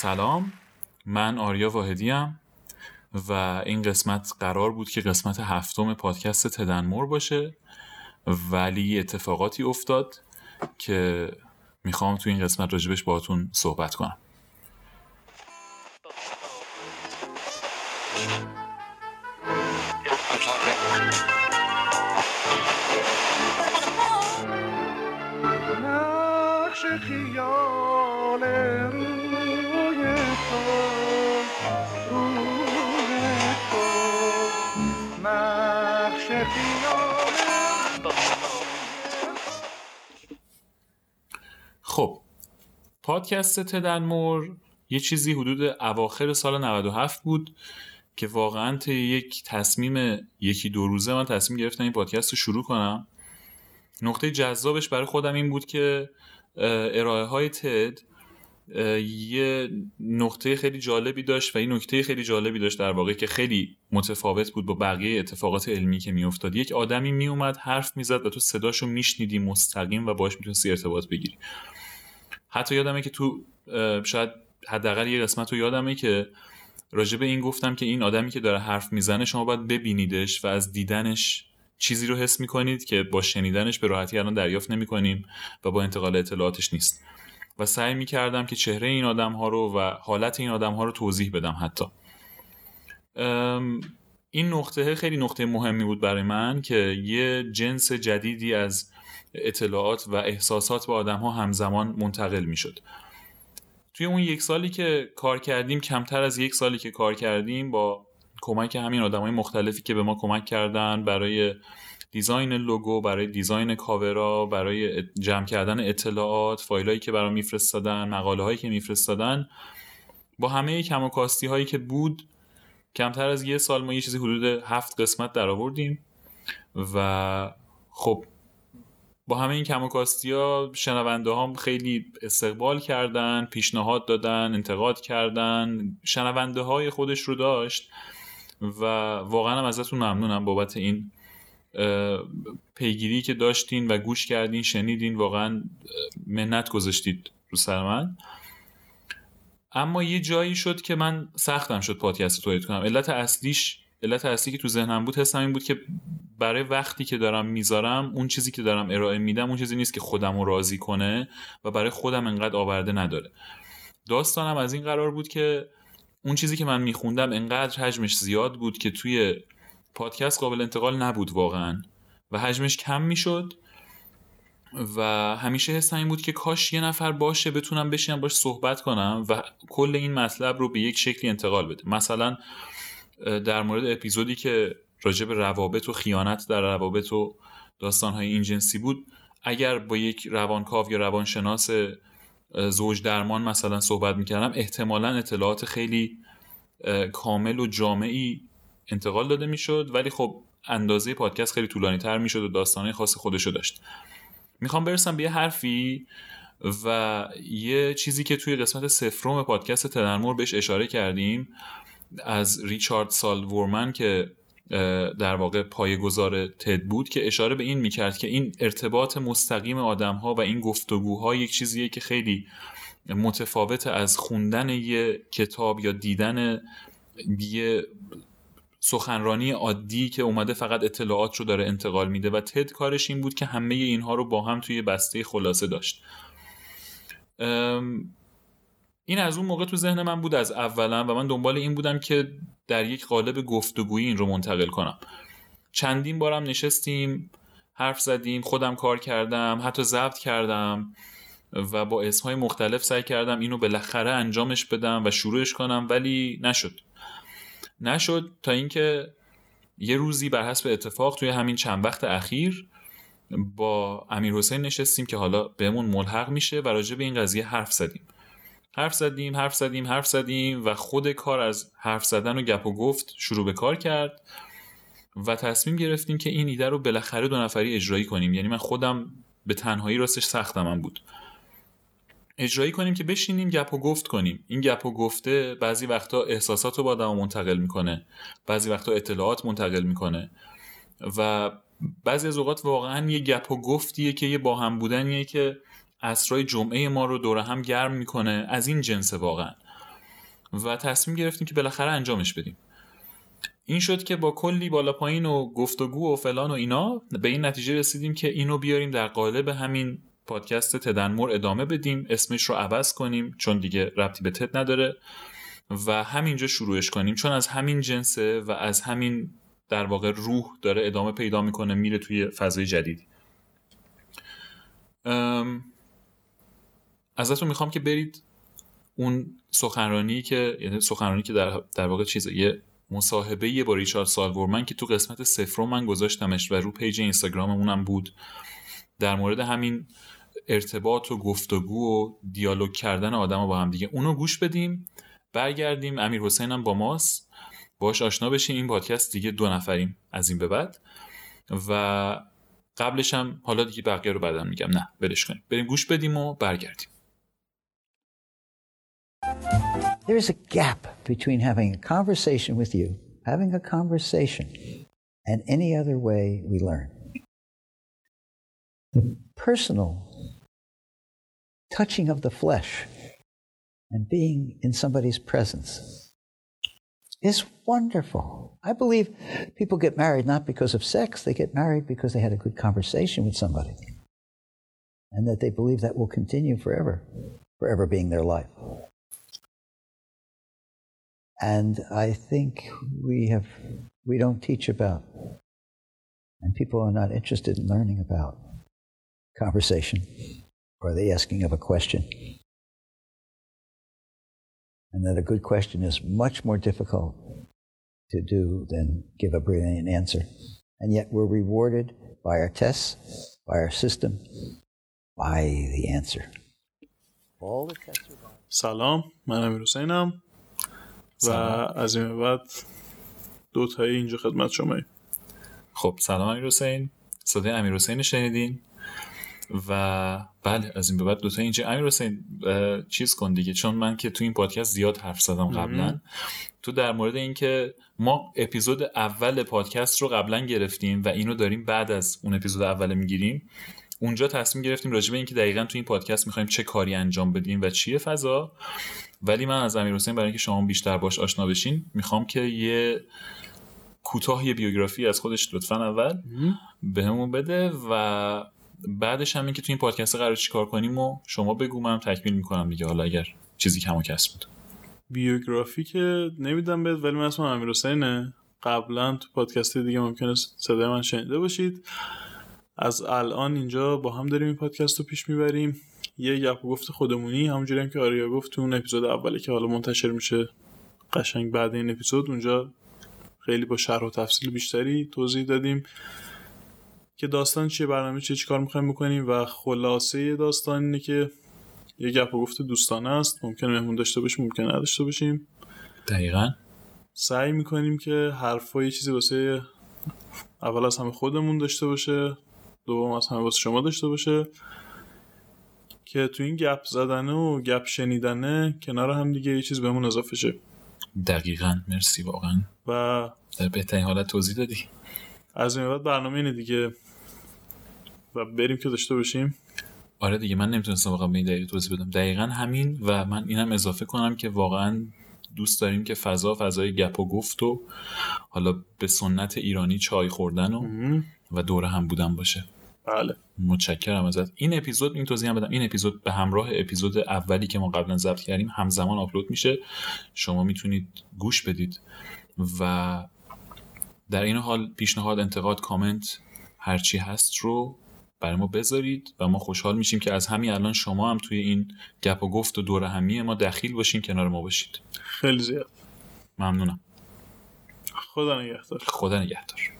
سلام. من آریا واحدی و این قسمت قرار بود که قسمت هفتم پادکست تدنمور باشه ولی اتفاقاتی افتاد که می‌خوام تو این قسمت راجبش باهاتون صحبت کنم. خب پادکست تدنمور یه چیزی حدود اواخر سال 97 بود که واقعا طی یک تصمیم یکی دو روزه من تصمیم گرفتم این پادکست رو شروع کنم. نقطه جذابش برای خودم این بود که ارائه های تد یه نقطه خیلی جالبی داشت و این نکته خیلی جالبی داشت در واقع که خیلی متفاوت بود با بقیه اتفاقات علمی که میافتاد. یک آدمی میومد حرف می‌زد و تو صداشو میشنیدی مستقیم و باش می‌تونستی ارتباط بگیری. حتی یادمه که تو شاید حداقل یه قسمت رو یادمه که راجع به این گفتم که این آدمی که داره حرف می‌زنه شما باید ببینیدش و از دیدنش چیزی رو حس می‌کنید که با شنیدنش به راحتی الان دریافت نمی‌کنیم و با انتقال اطلاعاتش نیست. و سعی می‌کردم که چهره این آدم ها رو و حالت این آدم ها رو توضیح بدم حتی. این نقطه خیلی نقطه مهمی بود برای من که یه جنس جدیدی از اطلاعات و احساسات به آدم ها همزمان منتقل می شد توی اون یک سالی که کار کردیم کمتر از یک سالی که کار کردیم با کمک همین آدم های مختلفی که به ما کمک کردن برای دیزاین لوگو برای دیزاین کاورا برای جمع کردن اطلاعات فایلایی که برام میفرستادن مقاله هایی که میفرستادن با همه کم و کاستی هایی که بود کمتر از یه سال ما یه چیزی حدود هفت قسمت در آوردیم و خب با همه این کم و کاستی ها شنونده هم خیلی استقبال کردن پیشنهاد دادن انتقاد کردن. شنونده های خودش رو داشت و واقعا هم ازتون ممنونم بابت این پیگیری که داشتین و گوش کردین شنیدین. واقعا منت گذاشتید رو سر من. اما یه جایی شد که من سختم شد پادکست تولید کنم. علت اصلیش علت اصلی که تو ذهنم بود حسم این بود که برای وقتی که دارم می‌ذارم اون چیزی که دارم ارائه میدم اون چیزی نیست که خودم رو راضی کنه و برای خودم انقدر آورده نداره. داستانم از این قرار بود که اون چیزی که من میخوندم انقدر حجمش زیاد بود که توی پادکست قابل انتقال نبود واقعا و حجمش کم می‌شد و همیشه حسم این بود که کاش یه نفر باشه بتونم بشینم باش صحبت کنم و کل این مطلب رو به یک شکلی انتقال بده. مثلا در مورد اپیزودی که راجع به روابط و خیانت در روابط و داستانهای این جنسی بود. اگر با یک روانکاو یا روانشناس زوج درمان مثلا صحبت می‌کردم احتمالا اطلاعات خیلی کامل و جامعی انتقال داده می‌شد. ولی خب اندازه پادکست خیلی طولانی تر می‌شد و داستانهای خاص خودشو داشت. می‌خوام برسم به یه حرفی و یه چیزی که توی قسمت سفروم پادکست تدنمور بهش اشاره کردیم از ریچارد سالورمن که در واقع پایه‌گذار تد بود که اشاره به این می‌کرد که این ارتباط مستقیم آدم ها و این گفتگوها یک چیزیه که خیلی متفاوت از خوندن یه کتاب یا دیدن یه سخنرانی عادی که اومده فقط اطلاعات رو داره انتقال میده. و تد کارش این بود که همه اینها رو با هم توی بسته خلاصه داشت. این از اون موقع تو ذهن من بود از اولا و من دنبال این بودم که در یک قالب گفتگویی این رو منتقل کنم. چندین بارم نشستیم حرف زدیم خودم کار کردم حتی ضبط کردم و با اسمهای مختلف سعی کردم اینو بالاخره انجامش بدم و شروعش کنم ولی نشد. نشد تا اینکه یه روزی بر حسب اتفاق توی همین چند وقت اخیر با امیر حسین نشستیم که حالا بهمون ملحق میشه و راجع به این قضیه حرف زدیم. حرف زدیم حرف زدیم حرف زدیم و خود کار از حرف زدن و گپ و گفت شروع به کار کرد و تصمیم گرفتیم که این ایده رو بالاخره دو نفری اجرایی کنیم. یعنی من خودم به تنهایی راستش سختم من بود. اجرایی کنیم که بشینیم گپ و گفت کنیم. این گپ و گفته بعضی وقتا احساسات رو با آدم منتقل می‌کنه. بعضی وقتا اطلاعات منتقل می‌کنه. و بعضی از اوقات واقعا یه گپ و گفتیه که یه با هم بودنیه که اسرای جمعه ما رو دور هم گرم می‌کنه. از این جنس واقعا. و تصمیم گرفتیم که بالاخره انجامش بدیم. این شد که با کلی بالا پایین و گفتگو و فلان و اینا به این نتیجه رسیدیم که اینو بیاریم در قالب همین پادکست تدنمور ادامه بدیم. اسمش رو عوض کنیم چون دیگه ربطی به تد نداره. و همینجا شروعش کنیم. چون از همین جنسه و از همین در واقع روح داره ادامه پیدا می‌کنه میره توی فضای جدید. ازتون می‌خوام که برید اون سخنرانی که یعنی سخنرانی که در, در واقع چیزه یه مصاحبه با ریچارد سالورمن که تو قسمت صفر من گذاشتمش و رو پیج اینستاگراممونم بود. در مورد همین ارتباط و گفتگو و دیالوگ کردن آدم با هم دیگه. اونو گوش بدیم برگردیم. امیر حسین با ماست. باش آشنا بشیم این پادکست دیگه دو نفریم از این به بعد. و قبلش هم حالا دیگه بقیه رو بعدا میگم. نه برش کنیم. بریم گوش بدیم و برگردیم. There is a gap between having a conversation with you, having a conversation, and any other way we learn. The personal touching of the flesh and being in somebody's presence is wonderful. I believe people get married not because of sex, they get married because they had a good conversation with somebody. And that they believe that will continue forever, forever being their life and I think we have we don't teach about, and people are not interested in learning about conversation or the asking of a question. And that a good question is much more difficult to do than give a brilliant answer. And yet we're rewarded by our tests, by our system, by the answer. All the tests are Salam, my name is Husseinam. و از این بعد دو تایی اینجا خدمت شما خب سلام امیر حسین. صدای امیر حسین شنیدین؟ و بله از این به بعد دوتا اینجا. امیر حسین چیز کن دیگه چون من که تو این پادکست زیاد حرف زدم قبلا. تو در مورد اینکه ما اپیزود اول پادکست رو قبلا گرفتیم و اینو داریم بعد از اون اپیزود اول می‌گیریم اونجا تصمیم گرفتیم راجع به اینکه دقیقا تو این پادکست می‌خوایم چه کاری انجام بدیم و چیه فضا. ولی من از امیر حسین برای اینکه شما بیشتر باش آشنا بشین می‌خوام که یه کوتاه یه بیوگرافی از خودش لطفا اول بهمون بده و بعدش هم که تو این پادکست قرار چیکار کنیم و شما بگو من تکمیل می‌کنم دیگه. حالا اگر چیزی کم و کس بود. بیوگرافی که نمیدم بهت ولی من اسمم امیر حسینه. قبلا تو پادکست دیگه ممکنه صدای من شنیده باشید. از الان اینجا با هم داریم این پادکست رو پیش می‌بریم. یه گپ گفت خودمونی. همونجوری هم که آریا گفت تو اون اپیزود اولی که حالا منتشر میشه قشنگ بعد این اپیزود اونجا خیلی با شرح و تفصیل بیشتری توضیح دادیم که داستان چیه برنامه چیه چیکار می‌خوایم بکنیم و خلاصه داستان اینه که یه گپ و گفت دوستانه است. ممکنه مهمون داشته باشیم ممکنه نداشته باشیم. دقیقا. سعی می‌کنیم که حرفا یه چیزی واسه اول از همه خودمون داشته باشه. دوم از همه واسه شما داشته باشه که تو این گپ زدنه و گپ شنیدنه کنار هم دیگه یه چیز بهمون اضافه شه. دقیقا. مرسی واقعا. و در بهترین حالت توضیح دادی. از این بعد برنامه اینه دیگه و بریم که داشته باشیم. آره دیگه من نمی‌تونستم واقعا به این دلیل توضیح بدم. دقیقا همین و من اینم اضافه کنم که واقعا دوست داریم که فضا فضای گپ و گفت و حالا به سنت ایرانی چای خوردن و و دور هم بودن باشه. بله. متشکرم ازت. این اپیزود این توضیح هم بدم این اپیزود به همراه اپیزود اولی که ما قبلا ضبط کردیم همزمان آپلود میشه. شما می‌تونید گوش بدید و در این حال پیشنهاد انتقاد کامنت هرچی هست رو برای ما بذارید و ما خوشحال میشیم که از همین الان شما هم توی این گپ و گفت و دور همی ما دخیل باشین کنار ما باشید. خیلی زیاد. ممنونم. خدا نگهدار. خدا نگهدار.